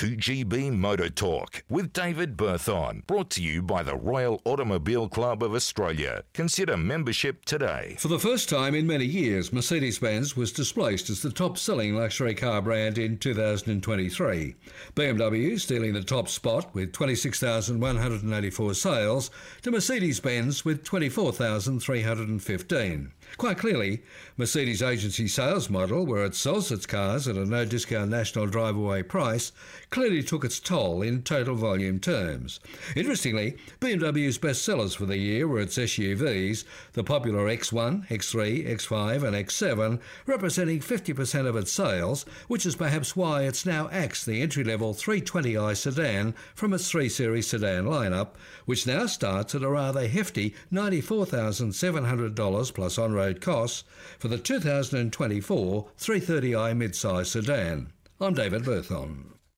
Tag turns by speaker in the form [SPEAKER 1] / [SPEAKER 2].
[SPEAKER 1] 2GB Motor Talk with David Berthon. Brought to you by the Royal Automobile Club of Australia. Consider membership today.
[SPEAKER 2] For the first time in many years, Mercedes Benz was displaced as the top selling luxury car brand in 2023. BMW stealing the top spot with 26,184 sales to Mercedes Benz with 24,315. Quite clearly, Mercedes agency sales model, where it sells its cars at a no discount national drive away price, clearly took its toll in total volume terms. Interestingly, BMW's best sellers for the year were its SUVs, the popular X1, X3, X5, and X7, representing 50% of its sales, which is perhaps why it's now axed the entry level 320i sedan from its 3 Series sedan lineup, which now starts at a rather hefty $94,700 plus on road costs for the 2024 330i midsize sedan. I'm David Berthon.